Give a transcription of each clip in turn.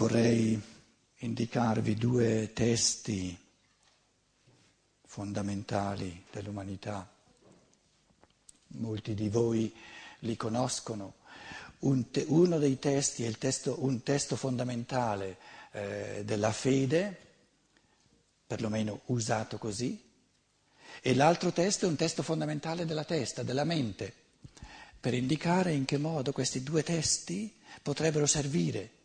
vorrei indicarvi due testi fondamentali dell'umanità. Molti di voi li conoscono. Un te, uno dei testi è testo, un testo fondamentale eh, della fede, perlomeno usato così, e l'altro testo è un testo fondamentale della testa, della mente, per indicare in che modo questi due testi potrebbero servire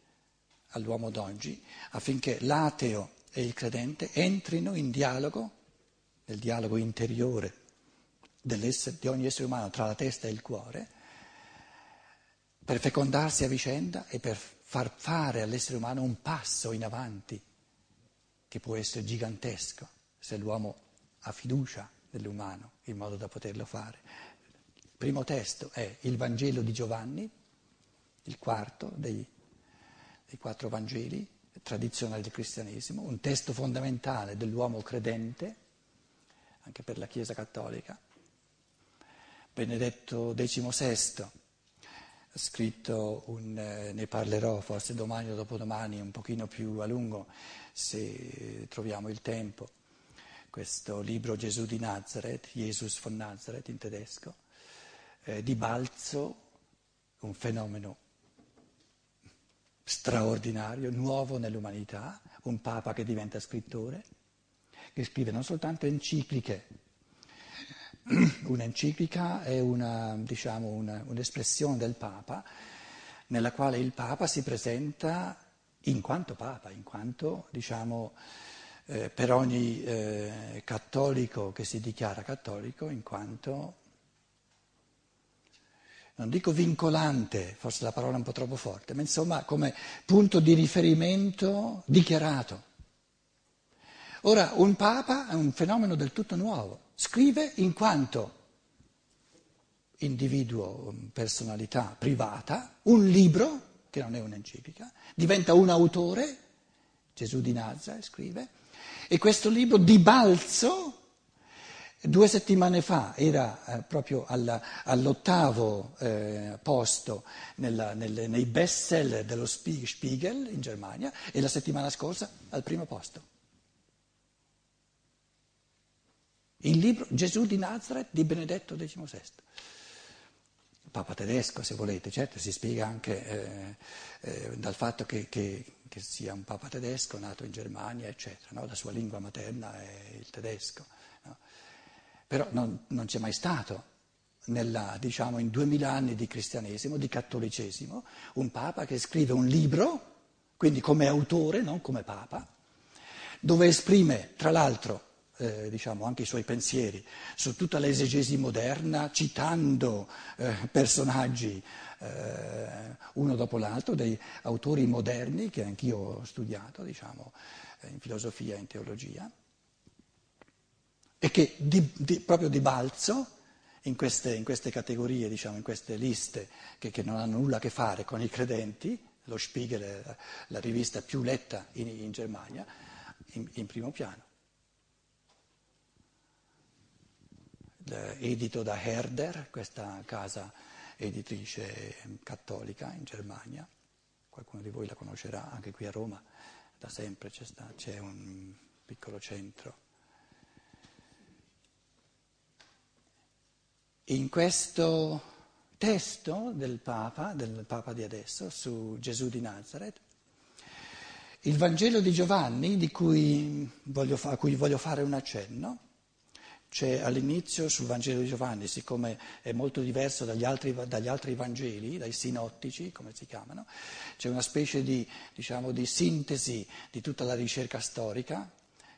all'uomo d'oggi affinché l'ateo e il credente entrino in dialogo, nel dialogo interiore di ogni essere umano tra la testa e il cuore, per fecondarsi a vicenda e per far fare all'essere umano un passo in avanti che può essere gigantesco se l'uomo ha fiducia nell'umano in modo da poterlo fare. Il primo testo è il Vangelo di Giovanni, il quarto dei, dei quattro Vangeli tradizionali del cristianesimo, un testo fondamentale dell'uomo credente, anche per la Chiesa cattolica. Benedetto XVI ha scritto un, eh, ne parlerò forse domani o dopodomani un pochino più a lungo se troviamo il tempo, questo libro Gesù di Nazareth, Jesus von Nazareth in tedesco, eh, di Balzo, un fenomeno straordinario, nuovo nell'umanità, un papa che diventa scrittore, che scrive non soltanto encicliche, un'enciclica è una, diciamo, una, un'espressione del Papa nella quale il Papa si presenta in quanto Papa, in quanto diciamo, eh, per ogni eh, cattolico che si dichiara cattolico, in quanto, non dico vincolante, forse la parola è un po' troppo forte, ma insomma come punto di riferimento dichiarato. Ora, un Papa è un fenomeno del tutto nuovo. Scrive in quanto individuo, personalità privata, un libro, che non è un'enciclica, diventa un autore, Gesù di Nazareth scrive, e questo libro di balzo, due settimane fa, era eh, proprio alla, all'ottavo eh, posto nella, nelle, nei best seller dello Spiegel in Germania e la settimana scorsa al primo posto. Il libro Gesù di Nazareth di Benedetto XVI. Papa tedesco, se volete, certo si spiega anche eh, eh, dal fatto che, che, che, sia un Papa tedesco nato in Germania, eccetera, no? la sua lingua materna è il tedesco. Però non, non, c'è mai stato, nella, diciamo, in duemila anni di cristianesimo, di cattolicesimo, un Papa che scrive un libro, quindi come autore, non come Papa, dove esprime, tra l'altro, eh, diciamo, anche i suoi pensieri su tutta l'esegesi moderna, citando eh, personaggi eh, uno dopo l'altro, dei autori moderni che anch'io ho studiato, diciamo, in filosofia e in teologia, e che di, di, proprio di balzo in queste, in queste categorie, diciamo, in queste liste che, che, non hanno nulla a che fare con i credenti, lo Spiegel è la, rivista più letta in, in Germania, in, in primo piano. edito da Herder, questa casa editrice cattolica in Germania. Qualcuno di voi la conoscerà, anche qui a Roma da sempre c'è, sta, c'è un piccolo centro. In questo testo del Papa, del Papa di adesso, su Gesù di Nazareth, il Vangelo di Giovanni, cui voglio, a cui voglio fare un accenno, c'è all'inizio sul Vangelo di Giovanni, siccome è molto diverso dagli altri, dagli altri, Vangeli, dai sinottici, come si chiamano, c'è una specie di, diciamo, di sintesi di tutta la ricerca storica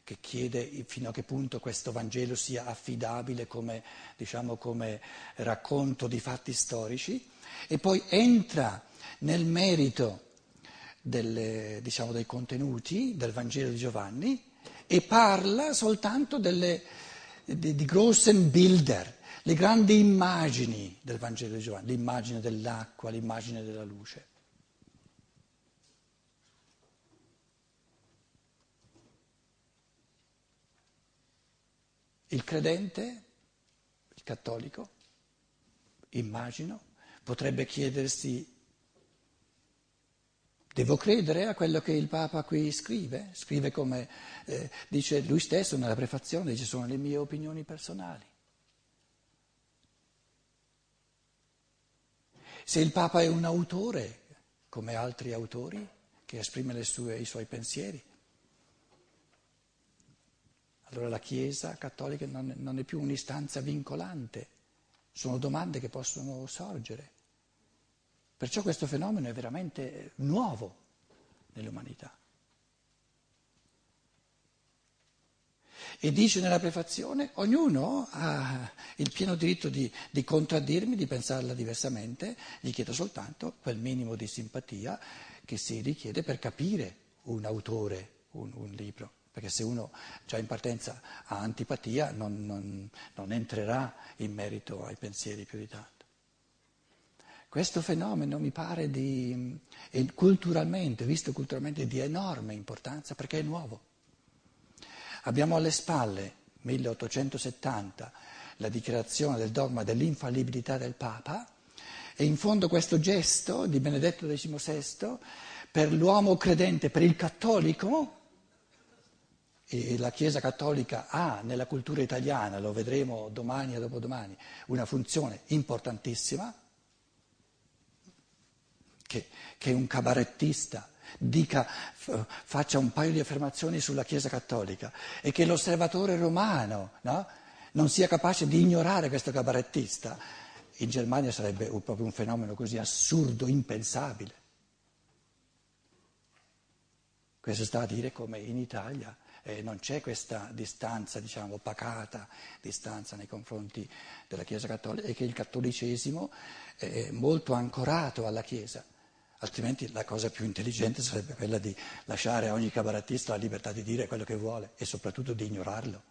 che chiede fino a che punto questo Vangelo sia affidabile come, diciamo, come racconto di fatti storici e poi entra nel merito delle, diciamo, dei contenuti del Vangelo di Giovanni e parla soltanto delle di, di großen Bilder, le grandi immagini del Vangelo di Giovanni, l'immagine dell'acqua, l'immagine della luce. Il credente, il cattolico, immagino, potrebbe chiedersi Devo credere a quello che il Papa qui scrive, scrive come eh, dice lui stesso nella prefazione, dice sono le mie opinioni personali. Se il Papa è un autore, come altri autori, che esprime sue, i suoi pensieri, allora la Chiesa cattolica non, non è più un'istanza vincolante, sono domande che possono sorgere. Perciò questo fenomeno è veramente nuovo nell'umanità. E dice nella prefazione, ognuno ha il pieno diritto di, di, contraddirmi, di pensarla diversamente, gli chiedo soltanto quel minimo di simpatia che si richiede per capire un autore, un, un libro. Perché se uno già in partenza ha antipatia non, non, non entrerà in merito ai pensieri più di tanto. Questo fenomeno mi pare di, culturalmente, visto culturalmente, di enorme importanza perché è nuovo. Abbiamo alle spalle, 1870, la dichiarazione del dogma dell'infallibilità del Papa e in fondo questo gesto di Benedetto XVI per l'uomo credente, per il cattolico, e la Chiesa cattolica ha nella cultura italiana, lo vedremo domani e dopodomani, una funzione importantissima che, che un cabarettista dica, faccia un paio di affermazioni sulla Chiesa cattolica e che l'osservatore romano no, non sia capace di ignorare questo cabarettista, in Germania sarebbe proprio un fenomeno così assurdo, impensabile. Questo sta a dire come in Italia eh, non c'è questa distanza, diciamo, pacata, distanza nei confronti della Chiesa cattolica e che il cattolicesimo è molto ancorato alla Chiesa. Altrimenti la cosa più intelligente sarebbe quella di lasciare a ogni cabarettista la libertà di dire quello che vuole e soprattutto di ignorarlo.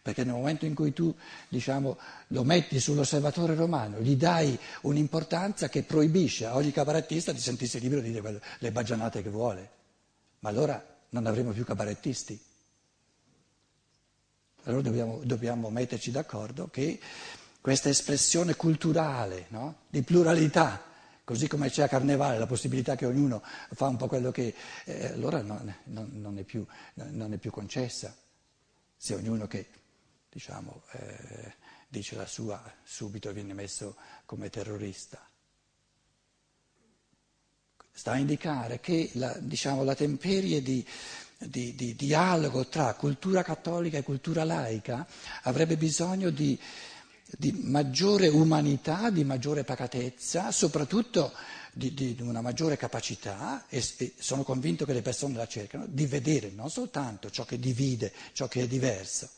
Perché nel momento in cui tu diciamo, lo metti sull'osservatore romano, gli dai un'importanza che proibisce a ogni cabarettista di sentirsi libero di dire le baggianate che vuole. Ma allora non avremo più cabarettisti. Allora dobbiamo, dobbiamo metterci d'accordo che questa espressione culturale no? di pluralità Così come c'è a Carnevale la possibilità che ognuno fa un po' quello che... Eh, allora non, non, non, è più, non, è più, concessa. Se ognuno che diciamo, eh, dice la sua subito viene messo come terrorista. Sta a indicare che la, diciamo, la temperie di, di, di dialogo tra cultura cattolica e cultura laica avrebbe bisogno di di maggiore umanità, di maggiore pacatezza, soprattutto di, di una maggiore capacità, e, e, sono convinto che le persone la cercano, di vedere non soltanto ciò che divide, ciò che è diverso,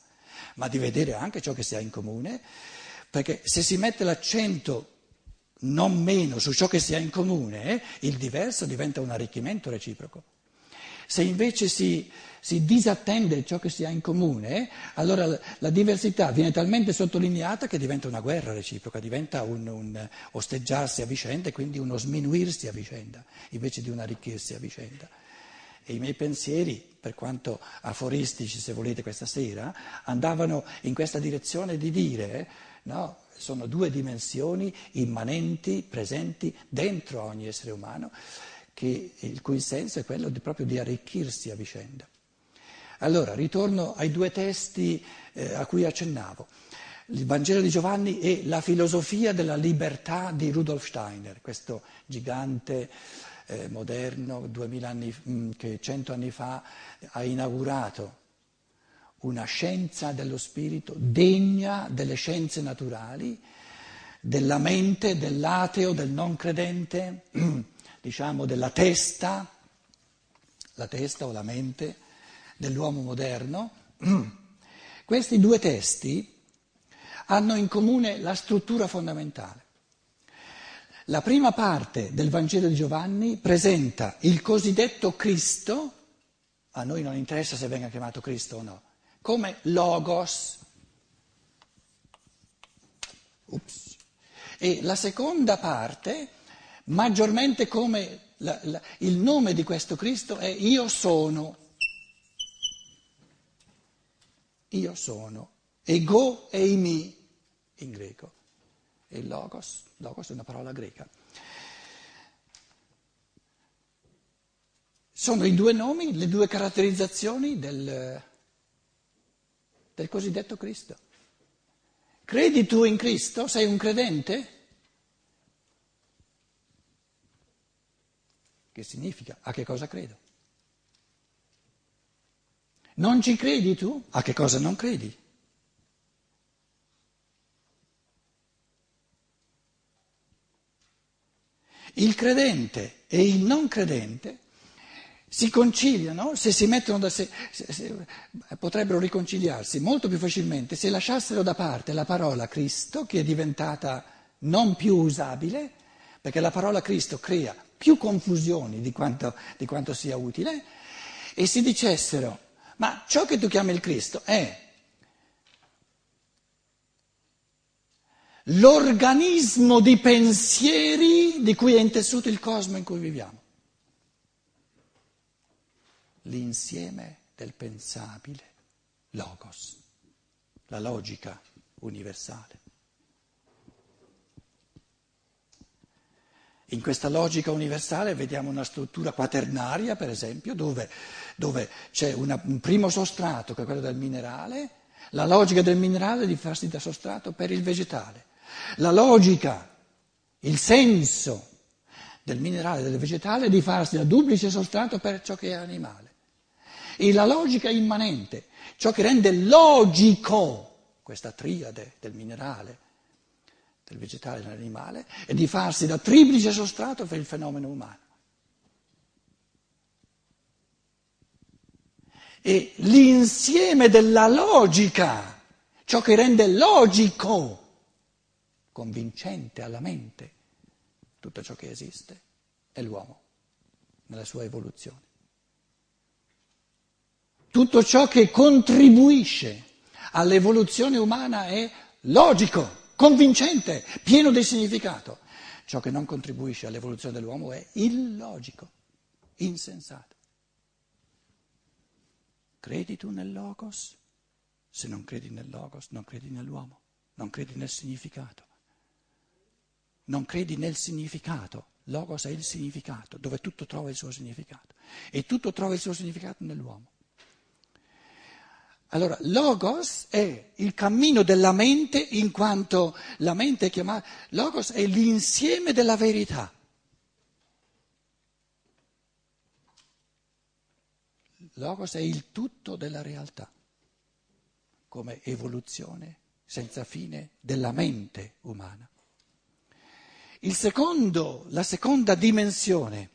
ma di vedere anche ciò che si ha in comune, perché se si mette l'accento non meno su ciò che si ha in comune, il diverso diventa un arricchimento reciproco. Se invece si, si disattende ciò che si ha in comune, allora la, la, diversità viene talmente sottolineata che diventa una guerra reciproca, diventa un, un osteggiarsi a vicenda e quindi uno sminuirsi a vicenda, invece di un arricchirsi a vicenda. E i miei pensieri, per quanto aforistici se volete questa sera, andavano in questa direzione di dire, no, sono due dimensioni immanenti, presenti dentro ogni essere umano che, il cui senso è quello di, proprio di arricchirsi a vicenda. Allora, ritorno ai due testi eh, a cui accennavo. Il Vangelo di Giovanni e la filosofia della libertà di Rudolf Steiner, questo gigante eh, moderno anni, mm, che cento anni fa ha inaugurato una scienza dello spirito degna delle scienze naturali, della mente, dell'ateo, del non credente. diciamo, della testa, la testa o la mente dell'uomo moderno, questi due testi hanno in comune la struttura fondamentale. La prima parte del Vangelo di Giovanni presenta il cosiddetto Cristo, a noi non interessa se venga chiamato Cristo o no, come logos. Ups. E la seconda parte maggiormente come la, la, il nome di questo Cristo è io sono. Io sono. Ego e imi in greco. E logos, logos è una parola greca. sono i due nomi, le due caratterizzazioni del, del cosiddetto Cristo. Credi tu in Cristo? Sei un credente? Che significa? A che cosa credo? Non ci credi tu? A che cosa non credi? Il credente e il non credente si conciliano, se si mettono da sé, se, se, potrebbero riconciliarsi molto più facilmente se lasciassero da parte la parola Cristo, che è diventata non più usabile, perché la parola Cristo crea più confusioni di quanto, di quanto sia utile, e si dicessero, ma ciò che tu chiami il Cristo è l'organismo di pensieri di cui è intessuto il cosmo in cui viviamo. L'insieme del pensabile, logos, la logica universale. In questa logica universale vediamo una struttura quaternaria, per esempio, dove, dove c'è una, un primo sostrato, che è quello del minerale, la logica del minerale di farsi da sostrato per il vegetale. La logica, il senso del minerale e del vegetale di farsi da duplice sostrato per ciò che è animale. E la logica immanente, ciò che rende logico questa triade del minerale, del vegetale e dell'animale, è di farsi da triplice sostrato per il fenomeno umano. E l'insieme della logica, ciò che rende logico convincente alla mente tutto ciò che esiste è l'uomo nella sua evoluzione. Tutto ciò che contribuisce all'evoluzione umana è logico, convincente, pieno di significato. Ciò che non contribuisce all'evoluzione dell'uomo è illogico, insensato. Credi tu nel logos? Se non credi nel logos, non credi nell'uomo, non credi nel significato non credi nel significato. Logos è il significato, dove tutto trova il suo significato. E tutto trova il suo significato nell'uomo. Allora, logos è il cammino della mente in quanto la mente è chiamata... Logos è l'insieme della verità. Logos è il tutto della realtà, come evoluzione senza fine della mente umana. Secondo, la seconda dimensione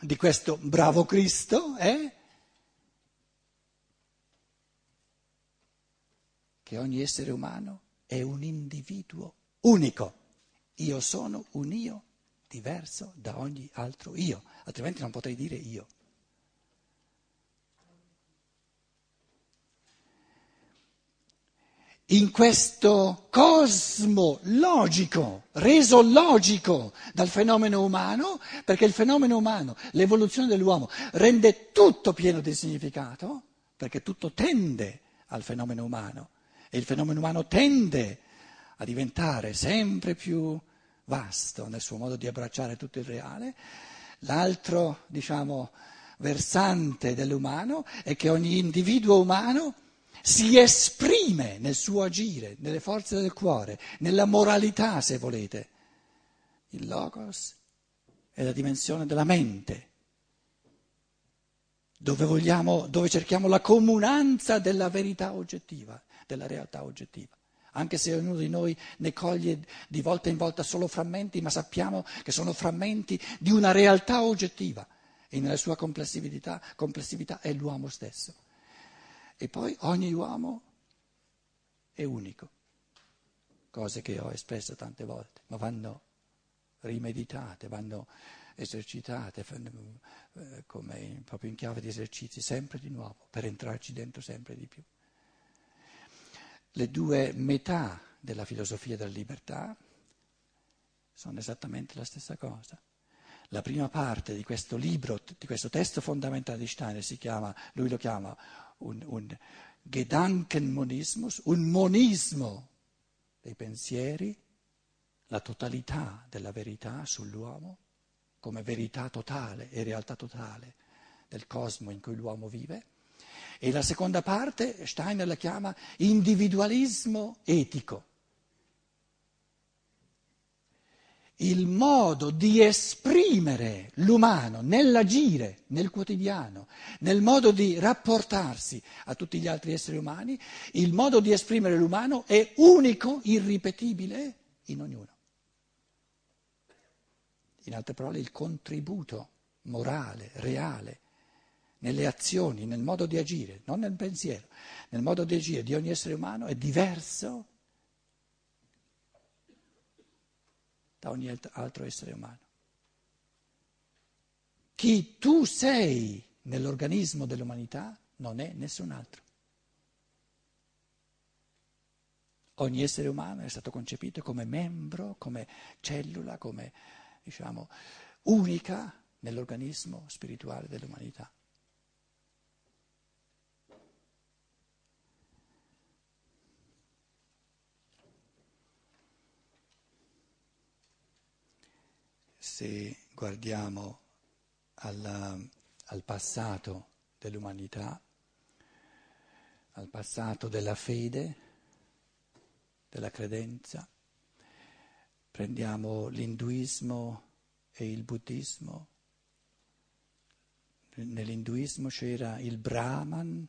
di questo bravo Cristo è che ogni essere umano è un individuo unico. Io sono un io diverso da ogni altro io, altrimenti non potrei dire io. in questo cosmo logico, reso logico dal fenomeno umano, perché il fenomeno umano, l'evoluzione dell'uomo, rende tutto pieno di significato, perché tutto tende al fenomeno umano e il fenomeno umano tende a diventare sempre più vasto nel suo modo di abbracciare tutto il reale. L'altro, diciamo, versante dell'umano è che ogni individuo umano si esprime nel suo agire, nelle forze del cuore, nella moralità, se volete. Il logos è la dimensione della mente, dove, vogliamo, dove cerchiamo la comunanza della verità oggettiva, della realtà oggettiva. Anche se ognuno di noi ne coglie di volta in volta solo frammenti, ma sappiamo che sono frammenti di una realtà oggettiva e nella sua complessività, complessività è l'uomo stesso. E poi ogni uomo è unico, cose che ho espresso tante volte, ma vanno rimeditate, vanno esercitate eh, come proprio in chiave di esercizi sempre di nuovo, per entrarci dentro sempre di più. Le due metà della filosofia della libertà sono esattamente la stessa cosa. La prima parte di questo libro, di questo testo fondamentale di Steiner chiama, lui lo chiama un, un Gedankenmonismus, un monismo dei pensieri, la totalità della verità sull'uomo come verità totale e realtà totale del cosmo in cui l'uomo vive. E la seconda parte Steiner la chiama individualismo etico. il modo di esprimere l'umano nell'agire, nel quotidiano, nel modo di rapportarsi a tutti gli altri esseri umani, il modo di esprimere l'umano è unico, irripetibile in ognuno. In altre parole, il contributo morale, reale, nelle azioni, nel modo di agire, non nel pensiero, nel modo di agire di ogni essere umano è diverso da ogni altro essere umano. Chi tu sei nell'organismo dell'umanità non è nessun altro. Ogni essere umano è stato concepito come membro, come cellula, come diciamo, unica nell'organismo spirituale dell'umanità. Se guardiamo alla, al passato dell'umanità, al passato della fede, della credenza, prendiamo l'induismo e il buddismo. Nell'induismo c'era il Brahman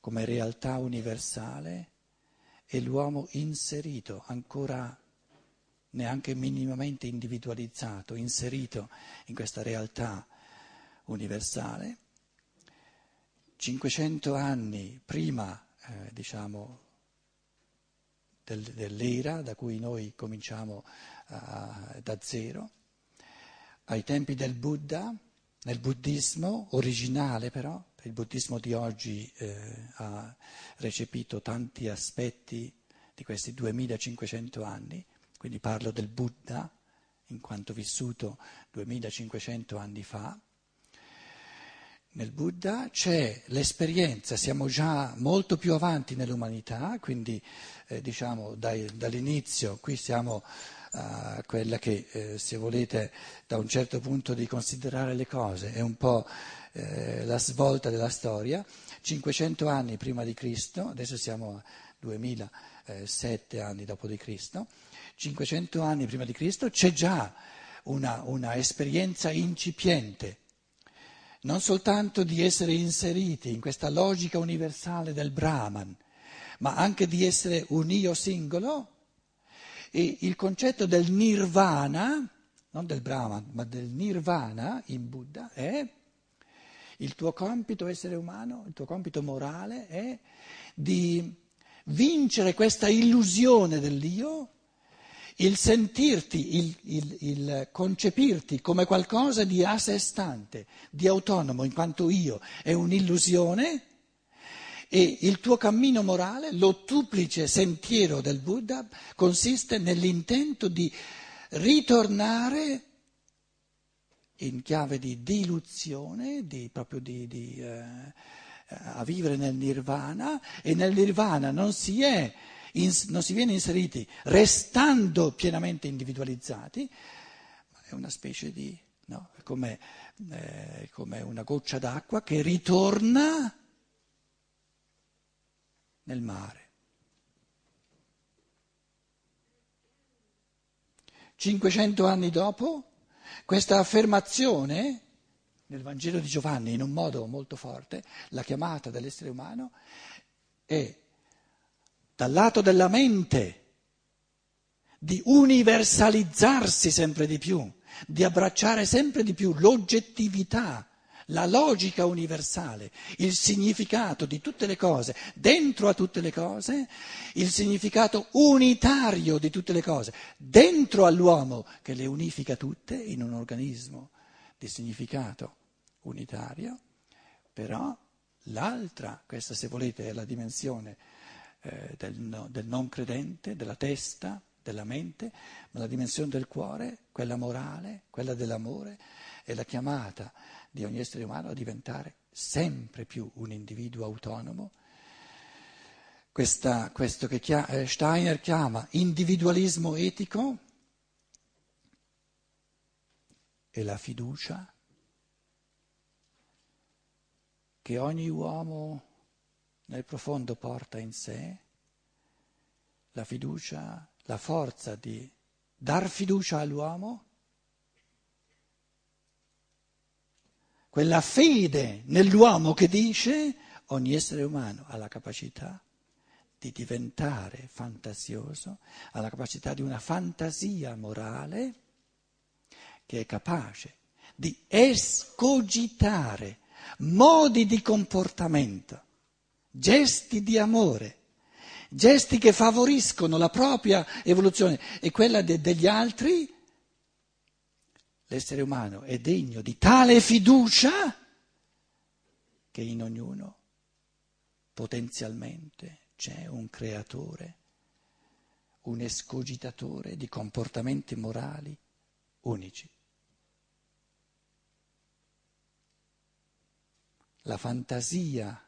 come realtà universale e l'uomo inserito ancora neanche minimamente individualizzato, inserito in questa realtà universale. 500 anni prima, eh, diciamo, del, dell'era da cui noi cominciamo uh, da zero, ai tempi del Buddha, nel buddismo originale però, il buddismo di oggi eh, ha recepito tanti aspetti di questi 2500 anni, quindi parlo del Buddha in quanto vissuto 2500 anni fa. Nel Buddha c'è l'esperienza, siamo già molto più avanti nell'umanità, quindi eh, diciamo dai, dall'inizio qui siamo a quella che, eh, se volete, da un certo punto di considerare le cose, è un po' eh, la svolta della storia. 500 anni prima di Cristo, adesso siamo a 2007 anni dopo di Cristo, 500 anni prima di Cristo, c'è già una, una esperienza incipiente, non soltanto di essere inseriti in questa logica universale del Brahman, ma anche di essere un io singolo. E il concetto del nirvana, non del Brahman, ma del nirvana in Buddha è il tuo compito essere umano, il tuo compito morale è di vincere questa illusione dell'io il sentirti, il, il, il, concepirti come qualcosa di a sé stante, di autonomo, in quanto io è un'illusione e il tuo cammino morale, l'ottuplice sentiero del Buddha, consiste nell'intento di ritornare in chiave di diluzione, di, proprio di, di, eh, a vivere nel nirvana e nel nirvana non si è non si viene inseriti restando pienamente individualizzati, è una specie di, no, come, eh, come una goccia d'acqua che ritorna nel mare. 500 anni dopo, questa affermazione nel Vangelo di Giovanni, in un modo molto forte, la chiamata dell'essere umano è dal lato della mente, di universalizzarsi sempre di più, di abbracciare sempre di più l'oggettività, la logica universale, il significato di tutte le cose, dentro a tutte le cose, il significato unitario di tutte le cose, dentro all'uomo che le unifica tutte in un organismo di significato unitario, però l'altra, questa se volete è la dimensione eh, del, no, del non credente, della testa, della mente, ma la dimensione del cuore, quella morale, quella dell'amore, è la chiamata di ogni essere umano a diventare sempre più un individuo autonomo. Questa, questo che eh, Steiner chiama individualismo etico e la fiducia che ogni uomo nel profondo porta in sé, la fiducia, la forza di dar fiducia all'uomo, quella fede nell'uomo che dice ogni essere umano ha la capacità di diventare fantasioso, ha la capacità di una fantasia morale che è capace di escogitare modi di comportamento, gesti di amore, gesti che favoriscono la propria evoluzione e quella de- degli altri, l'essere umano è degno di tale fiducia che in ognuno potenzialmente c'è un creatore, un escogitatore di comportamenti morali unici. La fantasia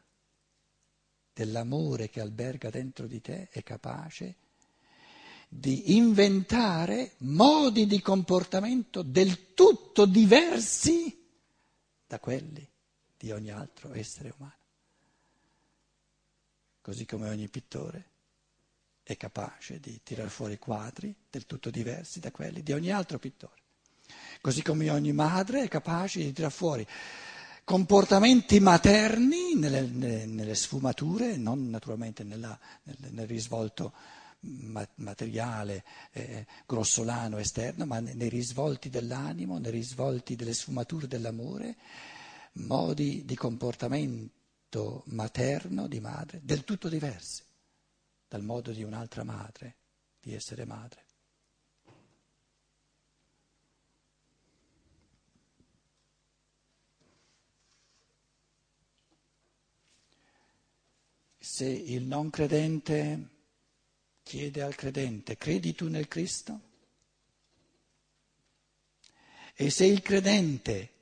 dell'amore che alberga dentro di te è capace di inventare modi di comportamento del tutto diversi da quelli di ogni altro essere umano. Così come ogni pittore è capace di tirar fuori quadri del tutto diversi da quelli di ogni altro pittore, così come ogni madre è capace di tirar fuori comportamenti materni nelle, nelle, sfumature, non naturalmente nella, nel, nel, risvolto materiale, eh, grossolano, esterno, ma nei risvolti dell'animo, nei risvolti delle sfumature dell'amore, modi di comportamento materno di madre del tutto diversi dal modo di un'altra madre di essere madre. Se il non credente chiede al credente, credi tu nel Cristo? E se il credente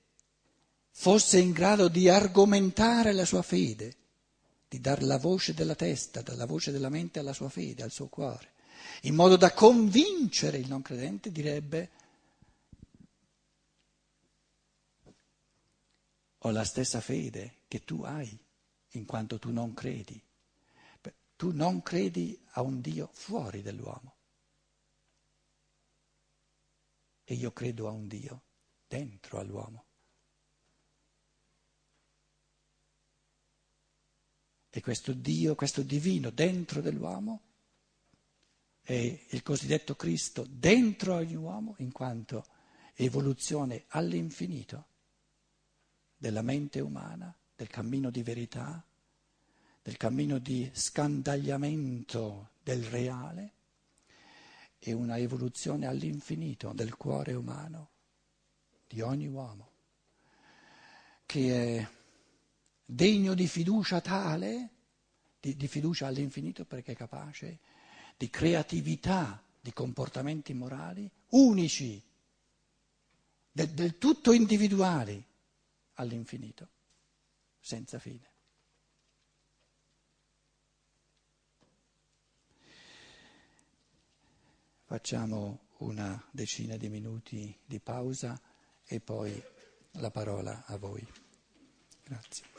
fosse in grado di argomentare la sua fede, di dar la voce della testa, dalla voce della mente alla sua fede, al suo cuore, in modo da convincere il non credente, direbbe ho la stessa fede che tu hai, in quanto tu non credi. Tu non credi a un Dio fuori dell'uomo. E io credo a un Dio dentro all'uomo. E questo Dio, questo divino dentro dell'uomo è il cosiddetto Cristo dentro ogni uomo in quanto evoluzione all'infinito della mente umana, del cammino di verità, del cammino di scandagliamento del reale e una evoluzione all'infinito del cuore umano, di ogni uomo, che è degno di fiducia tale, di, di fiducia all'infinito perché è capace di creatività, di comportamenti morali unici, del, del tutto individuali all'infinito, senza fine. Facciamo una decina di minuti di pausa e poi la parola a voi. Grazie.